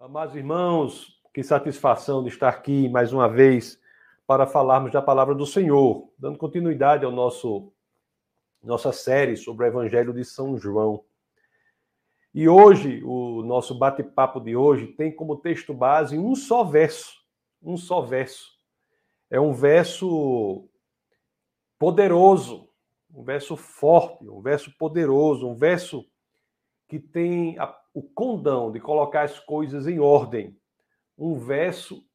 Amados irmãos, que satisfação de estar aqui mais uma vez para falarmos da palavra do Senhor, dando continuidade ao nosso nossa série sobre o Evangelho de São João. E hoje, o nosso bate-papo de hoje tem como texto base um só verso, um só verso. É um verso poderoso, um verso forte, um verso poderoso, um verso que tem a o condão de colocar as coisas em ordem. Um verso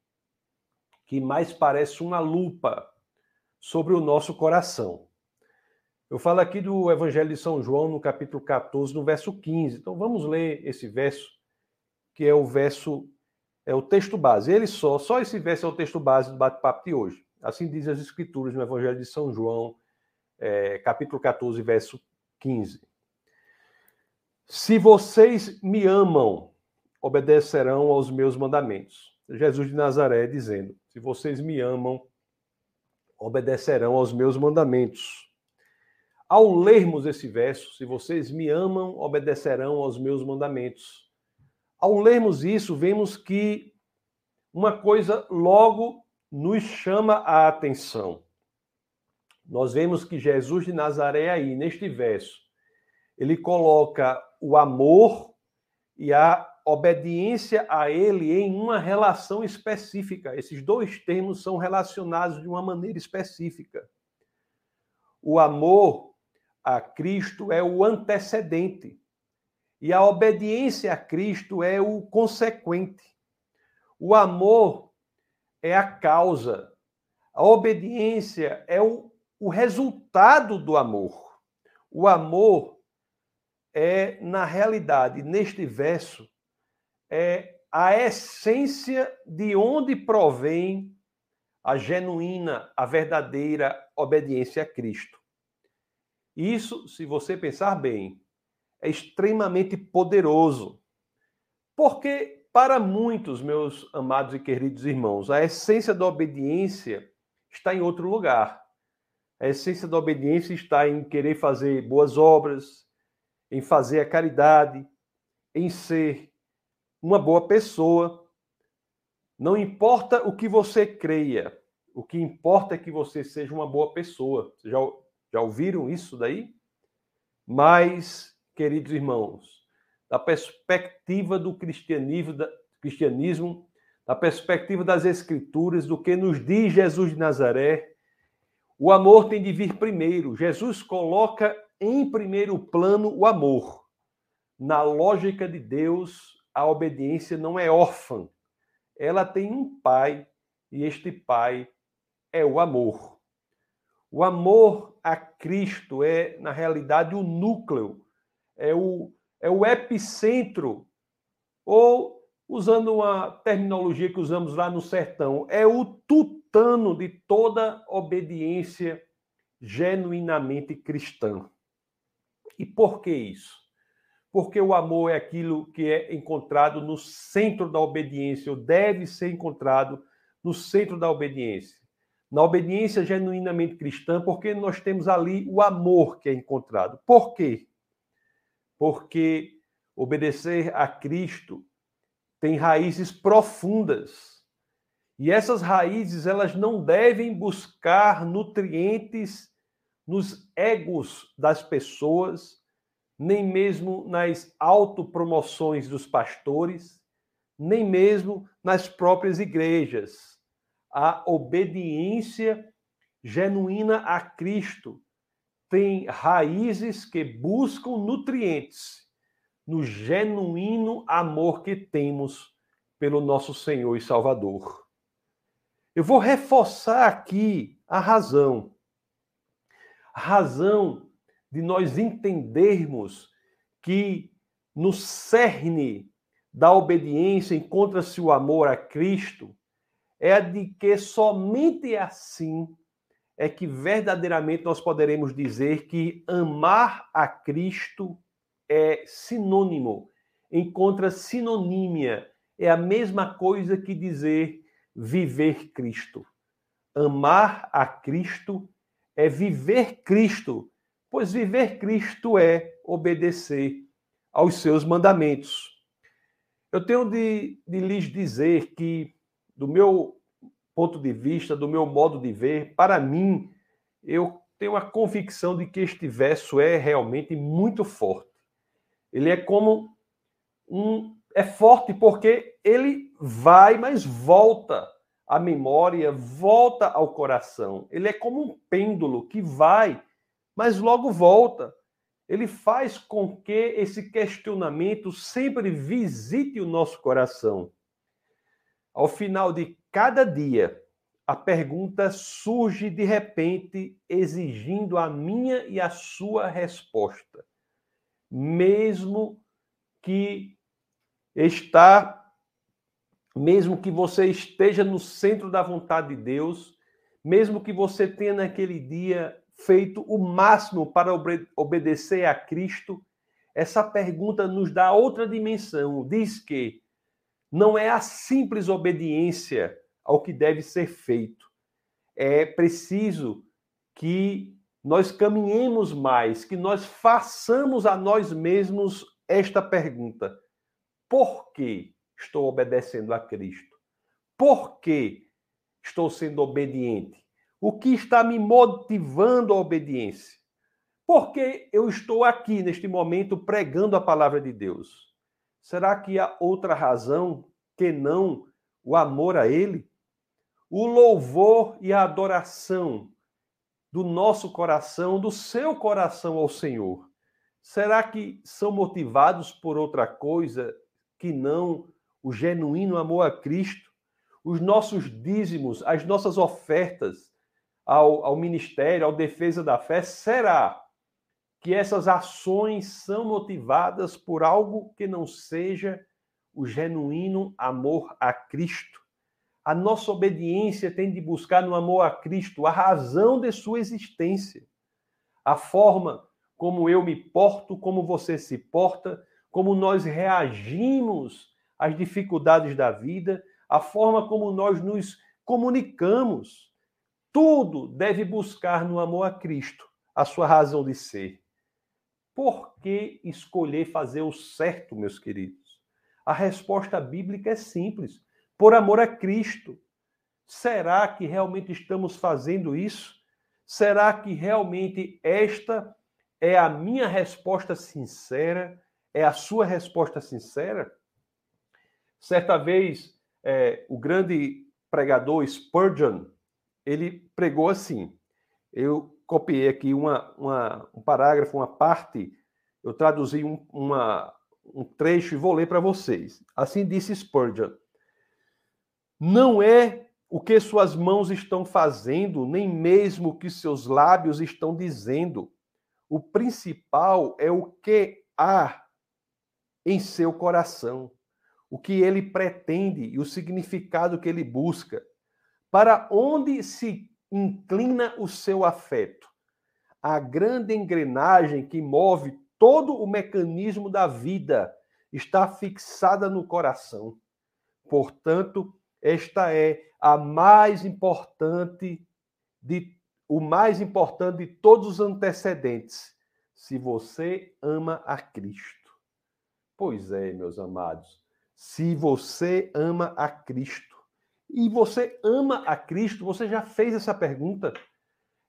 que mais parece uma lupa sobre o nosso coração. Eu falo aqui do Evangelho de São João, no capítulo 14, no verso 15. Então vamos ler esse verso, que é o verso, é o texto base. Ele só, só esse verso é o texto base do bate-papo de hoje. Assim diz as Escrituras no Evangelho de São João, é, capítulo 14, verso 15. Se vocês me amam, obedecerão aos meus mandamentos. Jesus de Nazaré dizendo: Se vocês me amam, obedecerão aos meus mandamentos. Ao lermos esse verso, se vocês me amam, obedecerão aos meus mandamentos. Ao lermos isso, vemos que uma coisa logo nos chama a atenção. Nós vemos que Jesus de Nazaré aí, neste verso, ele coloca o amor e a obediência a ele em uma relação específica. Esses dois termos são relacionados de uma maneira específica. O amor a Cristo é o antecedente e a obediência a Cristo é o consequente. O amor é a causa, a obediência é o, o resultado do amor. O amor é, na realidade, neste verso, é a essência de onde provém a genuína, a verdadeira obediência a Cristo. Isso, se você pensar bem, é extremamente poderoso. Porque, para muitos, meus amados e queridos irmãos, a essência da obediência está em outro lugar. A essência da obediência está em querer fazer boas obras, em fazer a caridade, em ser uma boa pessoa. Não importa o que você creia, o que importa é que você seja uma boa pessoa. já, já ouviram isso daí? Mas, queridos irmãos, da perspectiva do cristianismo, da, cristianismo, da perspectiva das Escrituras, do que nos diz Jesus de Nazaré, o amor tem de vir primeiro. Jesus coloca em primeiro plano o amor. Na lógica de Deus, a obediência não é órfã. Ela tem um pai e este pai é o amor. O amor a Cristo é, na realidade, o núcleo, é o, é o epicentro, ou, usando uma terminologia que usamos lá no sertão, é o tutano de toda obediência genuinamente cristã. E por que isso? Porque o amor é aquilo que é encontrado no centro da obediência, ou deve ser encontrado no centro da obediência. Na obediência genuinamente cristã, porque nós temos ali o amor que é encontrado. Por quê? Porque obedecer a Cristo tem raízes profundas. E essas raízes, elas não devem buscar nutrientes nos egos das pessoas, nem mesmo nas autopromoções dos pastores, nem mesmo nas próprias igrejas. A obediência genuína a Cristo tem raízes que buscam nutrientes no genuíno amor que temos pelo nosso Senhor e Salvador. Eu vou reforçar aqui a razão razão de nós entendermos que no cerne da obediência encontra-se o amor a Cristo, é a de que somente assim é que verdadeiramente nós poderemos dizer que amar a Cristo é sinônimo, encontra sinonímia, é a mesma coisa que dizer viver Cristo. Amar a Cristo é viver Cristo, pois viver Cristo é obedecer aos seus mandamentos. Eu tenho de, de lhes dizer que, do meu ponto de vista, do meu modo de ver, para mim, eu tenho a convicção de que este verso é realmente muito forte. Ele é como um. É forte porque ele vai, mas volta à memória, volta ao coração. Ele é como um pêndulo que vai, mas logo volta. Ele faz com que esse questionamento sempre visite o nosso coração. Ao final de cada dia, a pergunta surge de repente, exigindo a minha e a sua resposta, mesmo que está mesmo que você esteja no centro da vontade de Deus, mesmo que você tenha naquele dia feito o máximo para obedecer a Cristo, essa pergunta nos dá outra dimensão. Diz que não é a simples obediência ao que deve ser feito. É preciso que nós caminhemos mais, que nós façamos a nós mesmos esta pergunta: por que estou obedecendo a Cristo? Por que estou sendo obediente? O que está me motivando à obediência? Por que eu estou aqui neste momento pregando a palavra de Deus? Será que há outra razão que não o amor a Ele? o louvor e a adoração do nosso coração, do seu coração ao Senhor? Será que são motivados por outra coisa que não o genuíno amor a Cristo? Os nossos dízimos, as nossas ofertas ao, ao ministério, ao defesa da fé, será que essas ações são motivadas por algo que não seja o genuíno amor a Cristo? A nossa obediência tem de buscar no amor a Cristo a razão de sua existência, a forma como eu me porto, como você se porta, como nós reagimos às dificuldades da vida, a forma como nós nos comunicamos. Tudo deve buscar no amor a Cristo a sua razão de ser. Por que escolher fazer o certo, meus queridos? A resposta bíblica é simples por amor a Cristo. Será que realmente estamos fazendo isso? Será que realmente esta é a minha resposta sincera? É a sua resposta sincera? Certa vez, é, o grande pregador Spurgeon, ele pregou assim. Eu copiei aqui uma, uma, um parágrafo, uma parte, eu traduzi um, uma, um trecho e vou ler para vocês. Assim disse Spurgeon: não é o que suas mãos estão fazendo, nem mesmo o que seus lábios estão dizendo. O principal é o que há em seu coração, o que ele pretende e o significado que ele busca. Para onde se inclina o seu afeto? A grande engrenagem que move todo o mecanismo da vida está fixada no coração. Portanto, esta é a mais importante de o mais importante de todos os antecedentes. Se você ama a Cristo. Pois é, meus amados. Se você ama a Cristo e você ama a Cristo, você já fez essa pergunta?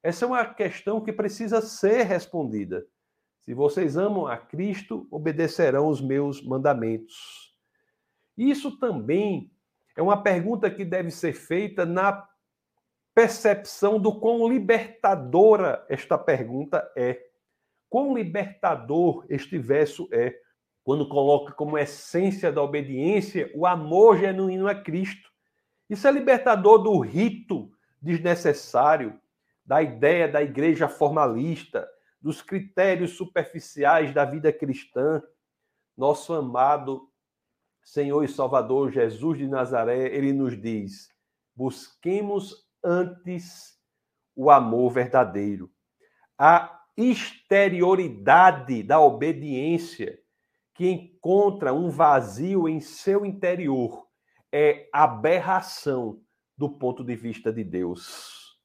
Essa é uma questão que precisa ser respondida. Se vocês amam a Cristo, obedecerão os meus mandamentos. Isso também é uma pergunta que deve ser feita na percepção do quão libertadora esta pergunta é. Quão libertador este verso é, quando coloca como essência da obediência o amor genuíno a Cristo. Isso é libertador do rito desnecessário, da ideia da igreja formalista, dos critérios superficiais da vida cristã. Nosso amado Senhor e Salvador Jesus de Nazaré, ele nos diz: busquemos antes o amor verdadeiro. A exterioridade da obediência que encontra um vazio em seu interior é aberração do ponto de vista de Deus.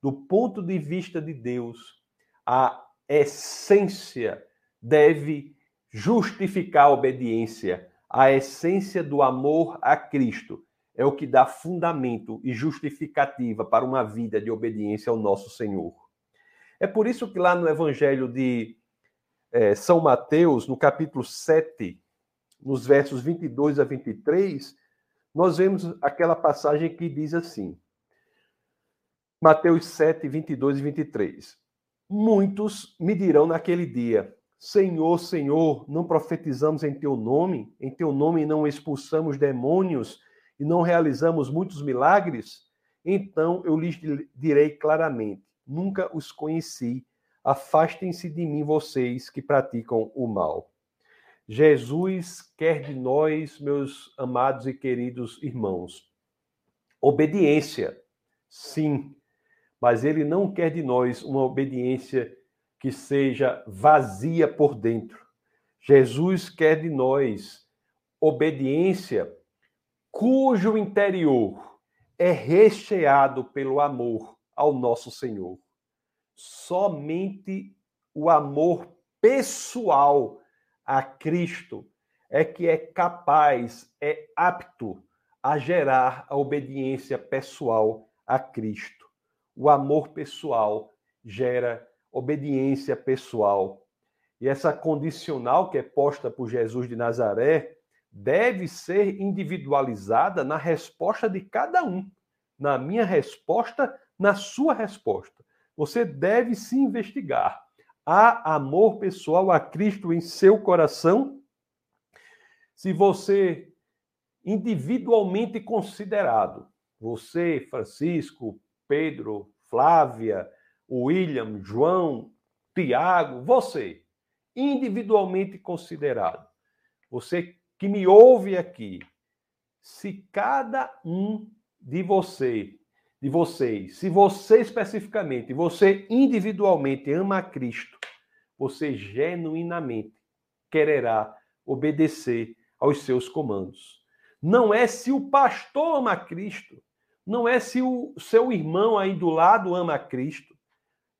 Do ponto de vista de Deus, a essência deve justificar a obediência A essência do amor a Cristo é o que dá fundamento e justificativa para uma vida de obediência ao nosso Senhor. É por isso que lá no Evangelho de é, São Mateus, no capítulo 7, nos versos 22 a 23, nós vemos aquela passagem que diz assim: Mateus 7, 22 e 23. Muitos me dirão naquele dia: Senhor, Senhor, não profetizamos em teu nome? Em teu nome não expulsamos demônios e não realizamos muitos milagres? Então eu lhes direi claramente: Nunca os conheci. Afastem-se de mim, vocês que praticam o mal. Jesus quer de nós, meus amados e queridos irmãos, obediência, sim, mas ele não quer de nós uma obediência que seja vazia por dentro. Jesus quer de nós obediência cujo interior é recheado pelo amor ao nosso Senhor. Somente o amor pessoal a Cristo é que é capaz, é apto a gerar a obediência pessoal a Cristo. O amor pessoal gera obediência pessoal. E essa condicional que é posta por Jesus de Nazaré deve ser individualizada na resposta de cada um. Na minha resposta, na sua resposta. Você deve se investigar há amor pessoal a Cristo em seu coração? Se você individualmente considerado, você, Francisco, Pedro, Flávia, William, João, Tiago, você, individualmente considerado, você que me ouve aqui, se cada um de você de vocês, se você especificamente, você individualmente ama a Cristo, você genuinamente quererá obedecer aos seus comandos. Não é se o pastor ama Cristo, não é se o seu irmão aí do lado ama Cristo,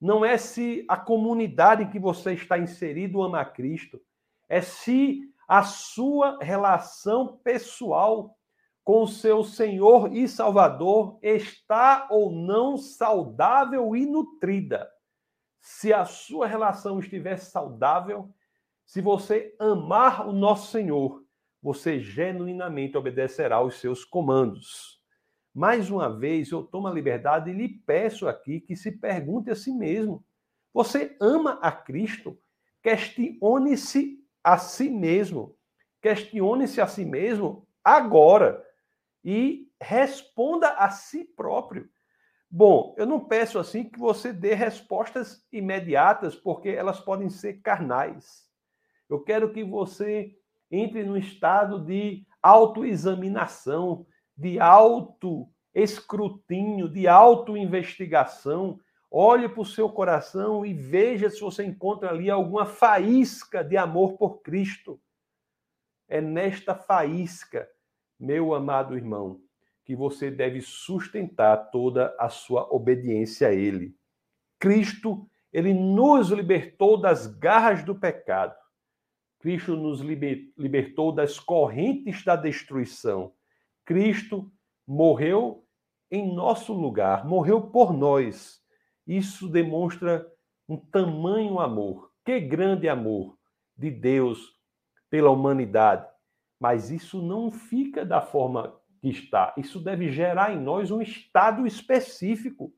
não é se a comunidade em que você está inserido ama Cristo, é se a sua relação pessoal com seu Senhor e Salvador está ou não saudável e nutrida. Se a sua relação estiver saudável, se você amar o nosso Senhor, você genuinamente obedecerá aos seus comandos. Mais uma vez, eu tomo a liberdade e lhe peço aqui que se pergunte a si mesmo: você ama a Cristo? Questione-se a si mesmo. Questione-se a si mesmo agora e responda a si próprio. Bom, eu não peço assim que você dê respostas imediatas, porque elas podem ser carnais. Eu quero que você entre num estado de autoexaminação, de auto-escrutínio, de auto-investigação. Olhe para o seu coração e veja se você encontra ali alguma faísca de amor por Cristo. É nesta faísca meu amado irmão, que você deve sustentar toda a sua obediência a Ele. Cristo, ele nos libertou das garras do pecado. Cristo nos libertou das correntes da destruição. Cristo morreu em nosso lugar, morreu por nós. Isso demonstra um tamanho amor. Que grande amor de Deus pela humanidade mas isso não fica da forma que está. Isso deve gerar em nós um estado específico.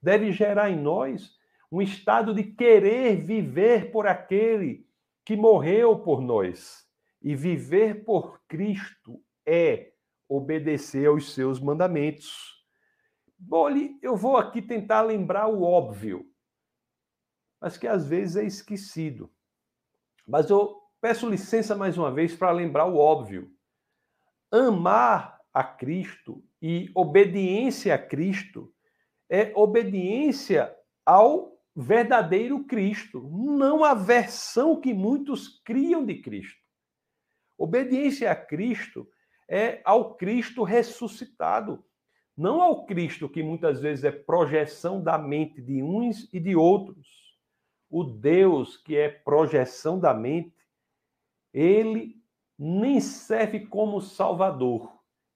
Deve gerar em nós um estado de querer viver por aquele que morreu por nós. E viver por Cristo é obedecer aos seus mandamentos. Bom, eu vou aqui tentar lembrar o óbvio, mas que às vezes é esquecido. Mas eu Peço licença mais uma vez para lembrar o óbvio. Amar a Cristo e obediência a Cristo é obediência ao verdadeiro Cristo, não a versão que muitos criam de Cristo. Obediência a Cristo é ao Cristo ressuscitado, não ao Cristo que muitas vezes é projeção da mente de uns e de outros. O Deus que é projeção da mente ele nem serve como Salvador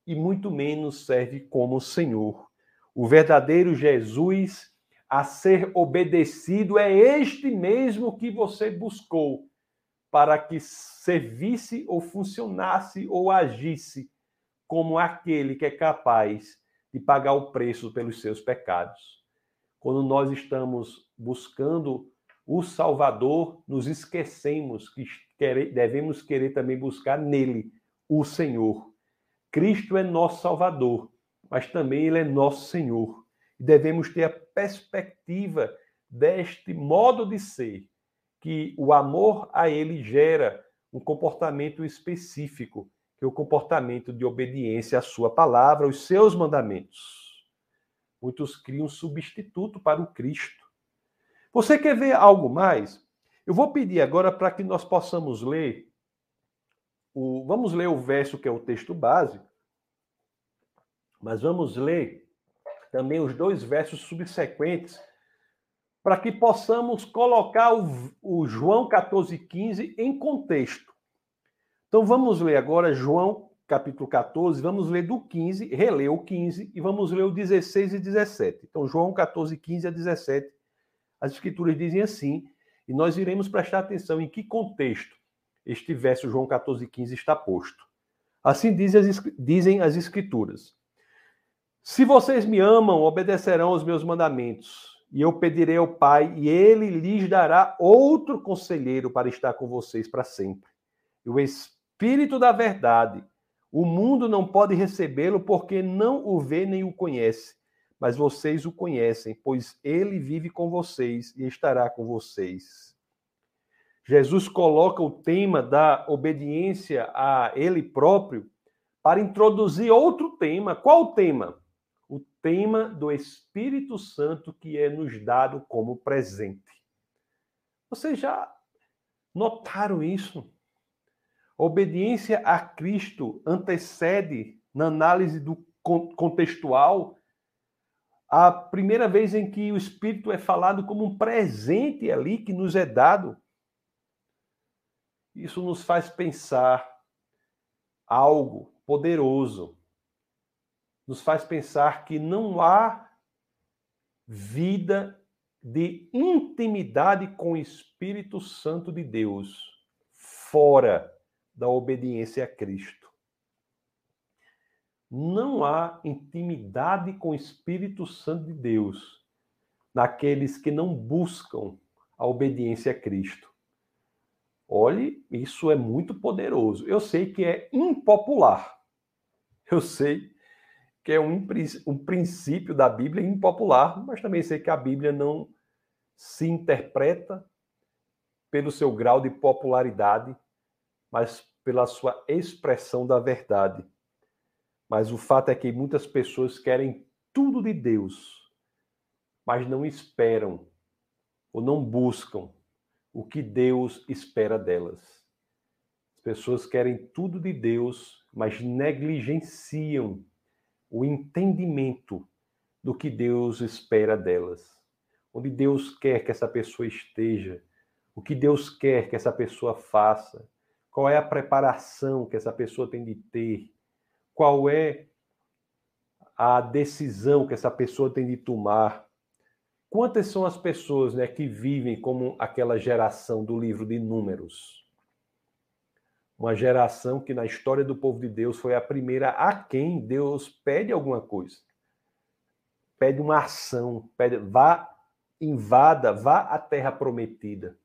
e muito menos serve como Senhor. O verdadeiro Jesus a ser obedecido é este mesmo que você buscou para que servisse ou funcionasse ou agisse como aquele que é capaz de pagar o preço pelos seus pecados. Quando nós estamos buscando o Salvador, nos esquecemos que devemos querer também buscar nele o Senhor. Cristo é nosso Salvador, mas também ele é nosso Senhor. Devemos ter a perspectiva deste modo de ser, que o amor a ele gera um comportamento específico, que é o comportamento de obediência à sua palavra, aos seus mandamentos. Muitos criam um substituto para o Cristo. Você quer ver algo mais? Eu vou pedir agora para que nós possamos ler o, vamos ler o verso que é o texto base, mas vamos ler também os dois versos subsequentes para que possamos colocar o, o João 14,15 em contexto. Então vamos ler agora João capítulo 14, vamos ler do 15, reler o 15 e vamos ler o 16 e 17. Então João 14, 15 a 17. As escrituras dizem assim, e nós iremos prestar atenção em que contexto este verso João 14, 15 está posto. Assim dizem as, escrituras. Se vocês me amam, obedecerão aos meus mandamentos e eu pedirei ao Pai, e ele lhes dará outro conselheiro para estar com vocês para sempre. E o Espírito da Verdade, o mundo não pode recebê-lo porque não o vê nem o conhece, mas vocês o conhecem, pois ele vive com vocês e estará com vocês. Jesus coloca o tema da obediência a ele próprio para introduzir outro tema. Qual o tema? o tema do Espírito Santo que é nos dado como presente. Vocês já notaram isso? Obediência a Cristo antecede, na análise do contextual, a primeira vez em que o Espírito é falado como um presente ali que nos é dado. Isso nos faz pensar algo poderoso nos faz pensar que não há vida de intimidade com o Espírito Santo de Deus fora da obediência a Cristo. Não há intimidade com o Espírito Santo de Deus naqueles que não buscam a obediência a Cristo. Olhe, isso é muito poderoso. Eu sei que é impopular. Eu sei que é um, um princípio da Bíblia impopular, mas também sei que a Bíblia não se interpreta pelo seu grau de popularidade, mas pela sua expressão da verdade. Mas o fato é que muitas pessoas querem tudo de Deus, mas não esperam ou não buscam o que Deus espera delas. As pessoas querem tudo de Deus, mas negligenciam o entendimento do que Deus espera delas, onde Deus quer que essa pessoa esteja, o que Deus quer que essa pessoa faça, qual é a preparação que essa pessoa tem de ter, qual é a decisão que essa pessoa tem de tomar. Quantas são as pessoas né, que vivem como aquela geração do livro de Números? Uma geração que na história do povo de Deus foi a primeira a quem Deus pede alguma coisa. Pede uma ação, pede, vá, invada, vá à terra prometida.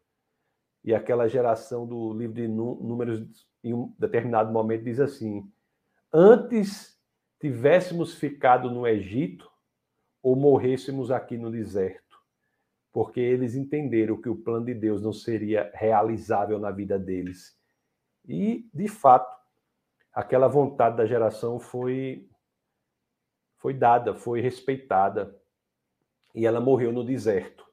E aquela geração do livro de Números, em um determinado momento, diz assim: Antes tivéssemos ficado no Egito ou morrêssemos aqui no deserto. Porque eles entenderam que o plano de Deus não seria realizável na vida deles e, de fato, aquela vontade da geração foi foi dada, foi respeitada. E ela morreu no deserto.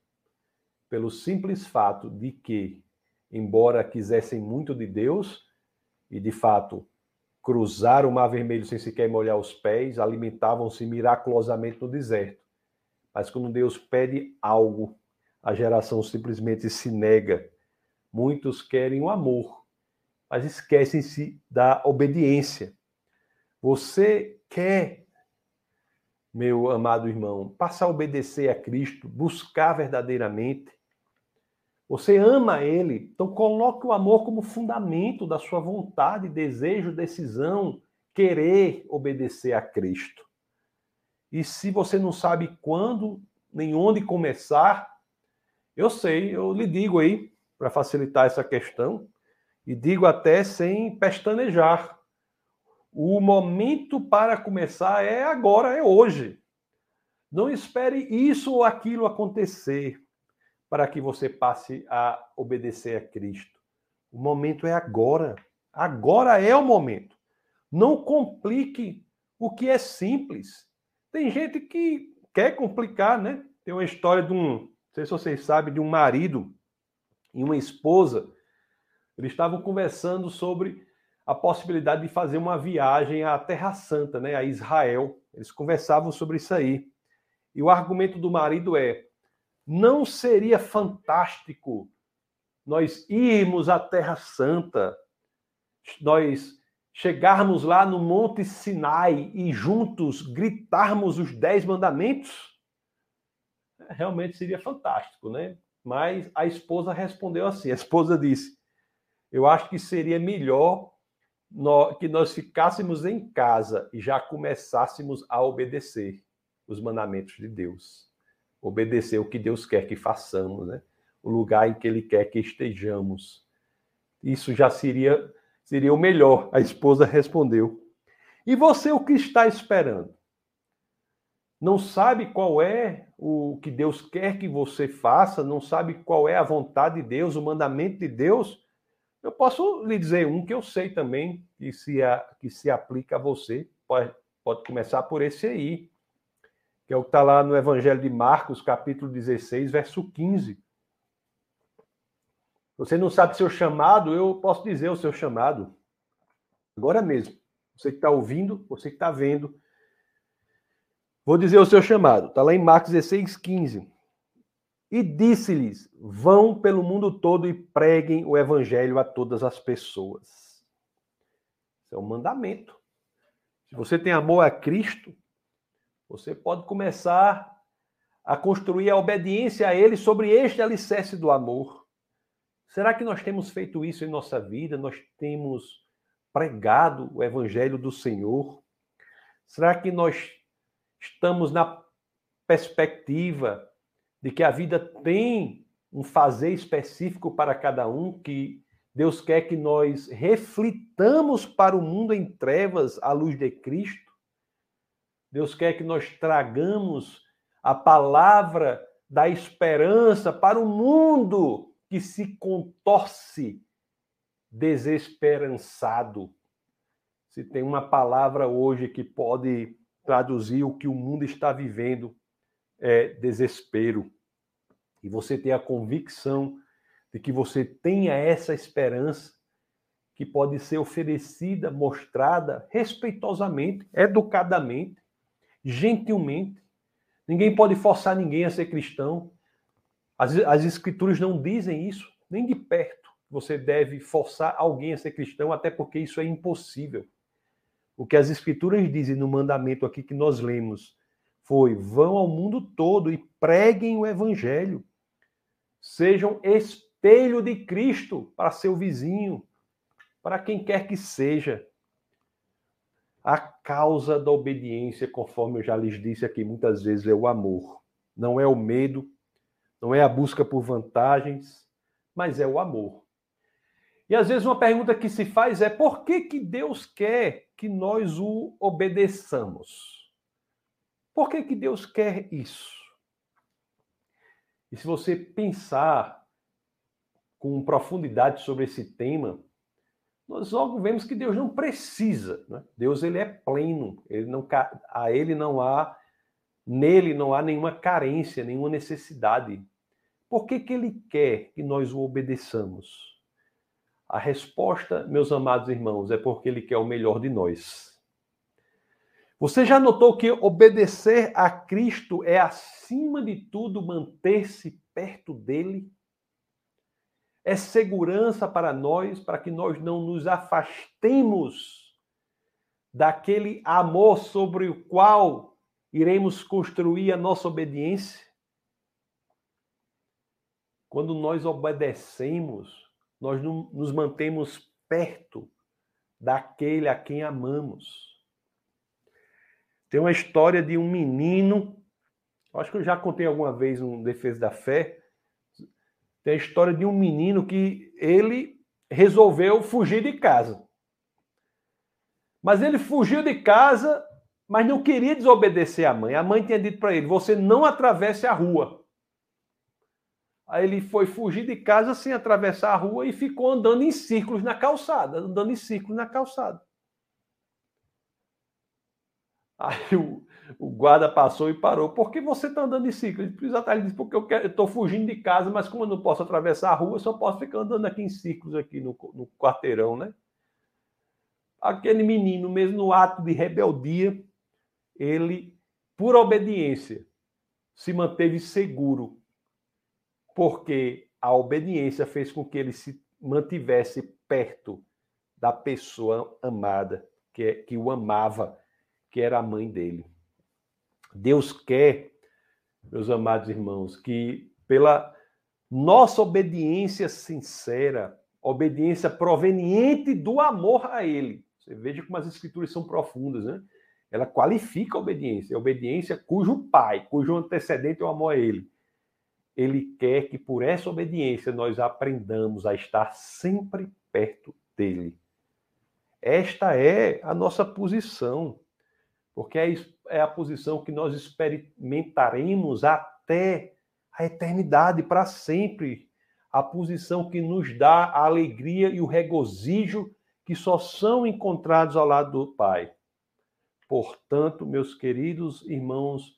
Pelo simples fato de que, embora quisessem muito de Deus, e de fato cruzaram o Mar Vermelho sem sequer molhar os pés, alimentavam-se miraculosamente no deserto. Mas quando Deus pede algo, a geração simplesmente se nega. Muitos querem o amor, mas esquecem-se da obediência. Você quer, meu amado irmão, passar a obedecer a Cristo, buscar verdadeiramente. Você ama Ele, então coloque o amor como fundamento da sua vontade, desejo, decisão, querer obedecer a Cristo. E se você não sabe quando nem onde começar, eu sei, eu lhe digo aí, para facilitar essa questão, e digo até sem pestanejar. O momento para começar é agora, é hoje. Não espere isso ou aquilo acontecer para que você passe a obedecer a Cristo. O momento é agora. Agora é o momento. Não complique o que é simples. Tem gente que quer complicar, né? Tem uma história de um, não sei se vocês sabem, de um marido e uma esposa. Eles estavam conversando sobre a possibilidade de fazer uma viagem à Terra Santa, né, a Israel. Eles conversavam sobre isso aí. E o argumento do marido é: não seria fantástico nós irmos à Terra Santa, nós chegarmos lá no Monte Sinai e juntos gritarmos os dez mandamentos? Realmente seria fantástico, né? Mas a esposa respondeu assim: a esposa disse, eu acho que seria melhor que nós ficássemos em casa e já começássemos a obedecer os mandamentos de Deus. Obedecer o que Deus quer que façamos, né? O lugar em que Ele quer que estejamos. Isso já seria Seria o melhor. A esposa respondeu. E você o que está esperando? Não sabe qual é o que Deus quer que você faça? Não sabe qual é a vontade de Deus, o mandamento de Deus? Eu posso lhe dizer um que eu sei também, que se, a, que se aplica a você. Pode, pode começar por esse aí, que é o que está lá no Evangelho de Marcos, capítulo 16, verso 15. Você não sabe seu chamado, eu posso dizer o seu chamado. Agora mesmo. Você que está ouvindo, você que está vendo. Vou dizer o seu chamado. Está lá em Marcos 16, 15. E disse-lhes: Vão pelo mundo todo e preguem o evangelho a todas as pessoas. Isso é um mandamento. Se você tem amor a Cristo, você pode começar a construir a obediência a Ele sobre este alicerce do amor. Será que nós temos feito isso em nossa vida? Nós temos pregado o evangelho do Senhor? Será que nós estamos na perspectiva de que a vida tem um fazer específico para cada um, que Deus quer que nós reflitamos para o mundo em trevas a luz de Cristo? Deus quer que nós tragamos a palavra da esperança para o mundo que se contorce desesperançado. Se tem uma palavra hoje que pode traduzir o que o mundo está vivendo, é desespero. E você ter a convicção de que você tenha essa esperança que pode ser oferecida, mostrada respeitosamente, educadamente, gentilmente. Ninguém pode forçar ninguém a ser cristão. As, as escrituras não dizem isso, nem de perto. Você deve forçar alguém a ser cristão, até porque isso é impossível. O que as escrituras dizem no mandamento aqui que nós lemos foi: vão ao mundo todo e preguem o evangelho. Sejam espelho de Cristo para seu vizinho, para quem quer que seja. A causa da obediência, conforme eu já lhes disse aqui muitas vezes, é o amor. Não é o medo, não é a busca por vantagens, mas é o amor. E às vezes uma pergunta que se faz é por que, que Deus quer que nós o obedeçamos? Por que, que Deus quer isso? E se você pensar com profundidade sobre esse tema, nós logo vemos que Deus não precisa. Né? Deus ele é pleno, ele não, a ele não há Nele não há nenhuma carência, nenhuma necessidade. Por que, que ele quer que nós o obedeçamos? A resposta, meus amados irmãos, é porque ele quer o melhor de nós. Você já notou que obedecer a Cristo é, acima de tudo, manter-se perto dele? É segurança para nós, para que nós não nos afastemos daquele amor sobre o qual iremos construir a nossa obediência. Quando nós obedecemos, nós nos mantemos perto daquele a quem amamos. Tem uma história de um menino, acho que eu já contei alguma vez um Defesa da Fé, tem a história de um menino que ele resolveu fugir de casa. Mas ele fugiu de casa, mas não queria desobedecer à mãe. A mãe tinha dito para ele: você não atravesse a rua. Aí ele foi fugir de casa sem atravessar a rua e ficou andando em círculos na calçada, andando em círculos na calçada. Aí o, o guarda passou e parou. Por que você está andando em ciclo? Ele disse, porque eu estou fugindo de casa, mas como eu não posso atravessar a rua, eu só posso ficar andando aqui em círculos aqui no, no quarteirão, né? Aquele menino, mesmo no ato de rebeldia, ele, por obediência, se manteve seguro, porque a obediência fez com que ele se mantivesse perto da pessoa amada, que, que o amava, que era a mãe dele. Deus quer, meus amados irmãos, que pela nossa obediência sincera, obediência proveniente do amor a Ele. Você veja como as escrituras são profundas, né? Ela qualifica a obediência, a obediência cujo pai, cujo antecedente é o amor a Ele. Ele quer que por essa obediência nós aprendamos a estar sempre perto dele. Esta é a nossa posição, porque é é a posição que nós experimentaremos até a eternidade, para sempre. A posição que nos dá a alegria e o regozijo que só são encontrados ao lado do Pai. Portanto, meus queridos irmãos,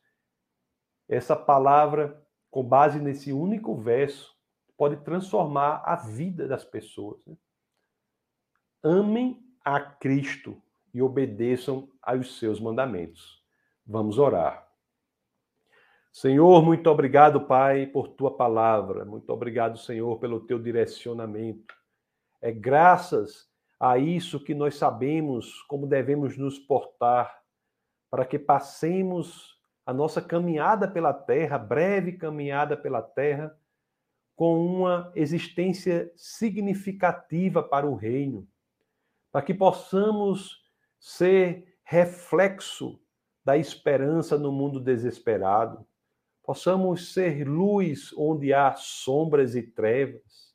essa palavra, com base nesse único verso, pode transformar a vida das pessoas. Né? Amem a Cristo e obedeçam aos seus mandamentos. Vamos orar. Senhor, muito obrigado, Pai, por tua palavra. Muito obrigado, Senhor, pelo teu direcionamento. É graças a isso que nós sabemos como devemos nos portar para que passemos a nossa caminhada pela terra, breve caminhada pela terra, com uma existência significativa para o reino, para que possamos ser reflexo da esperança no mundo desesperado. Possamos ser luz onde há sombras e trevas.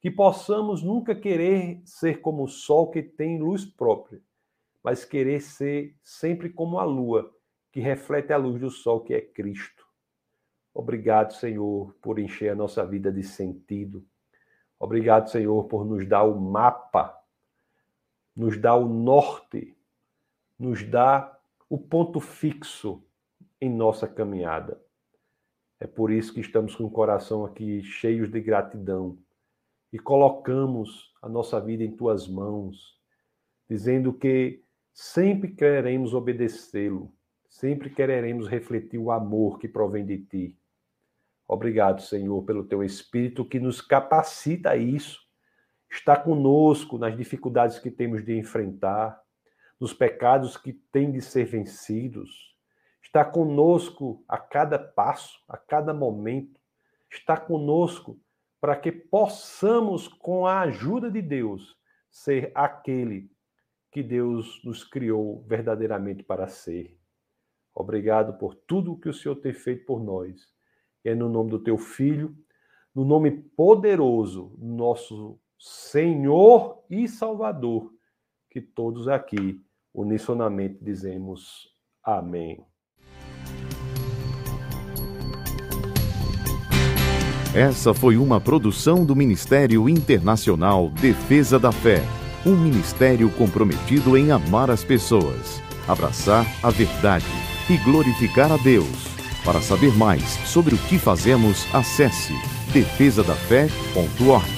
Que possamos nunca querer ser como o sol que tem luz própria, mas querer ser sempre como a lua, que reflete a luz do sol, que é Cristo. Obrigado, Senhor, por encher a nossa vida de sentido. Obrigado, Senhor, por nos dar o mapa, nos dar o norte, nos dar o ponto fixo em nossa caminhada. É por isso que estamos com o coração aqui cheios de gratidão e colocamos a nossa vida em tuas mãos, dizendo que sempre queremos obedecê-lo, sempre queremos refletir o amor que provém de ti. Obrigado, Senhor, pelo teu Espírito que nos capacita a isso. Está conosco nas dificuldades que temos de enfrentar, nos pecados que têm de ser vencidos, está conosco a cada passo, a cada momento, está conosco para que possamos, com a ajuda de Deus, ser aquele que Deus nos criou verdadeiramente para ser. Obrigado por tudo o que o Senhor tem feito por nós. É no nome do teu filho, no nome poderoso, nosso Senhor e Salvador, que todos aqui unisonamente dizemos amém. Essa foi uma produção do Ministério Internacional Defesa da Fé, um ministério comprometido em amar as pessoas, abraçar a verdade e glorificar a Deus. Para saber mais sobre o que fazemos, acesse defesadafé.org.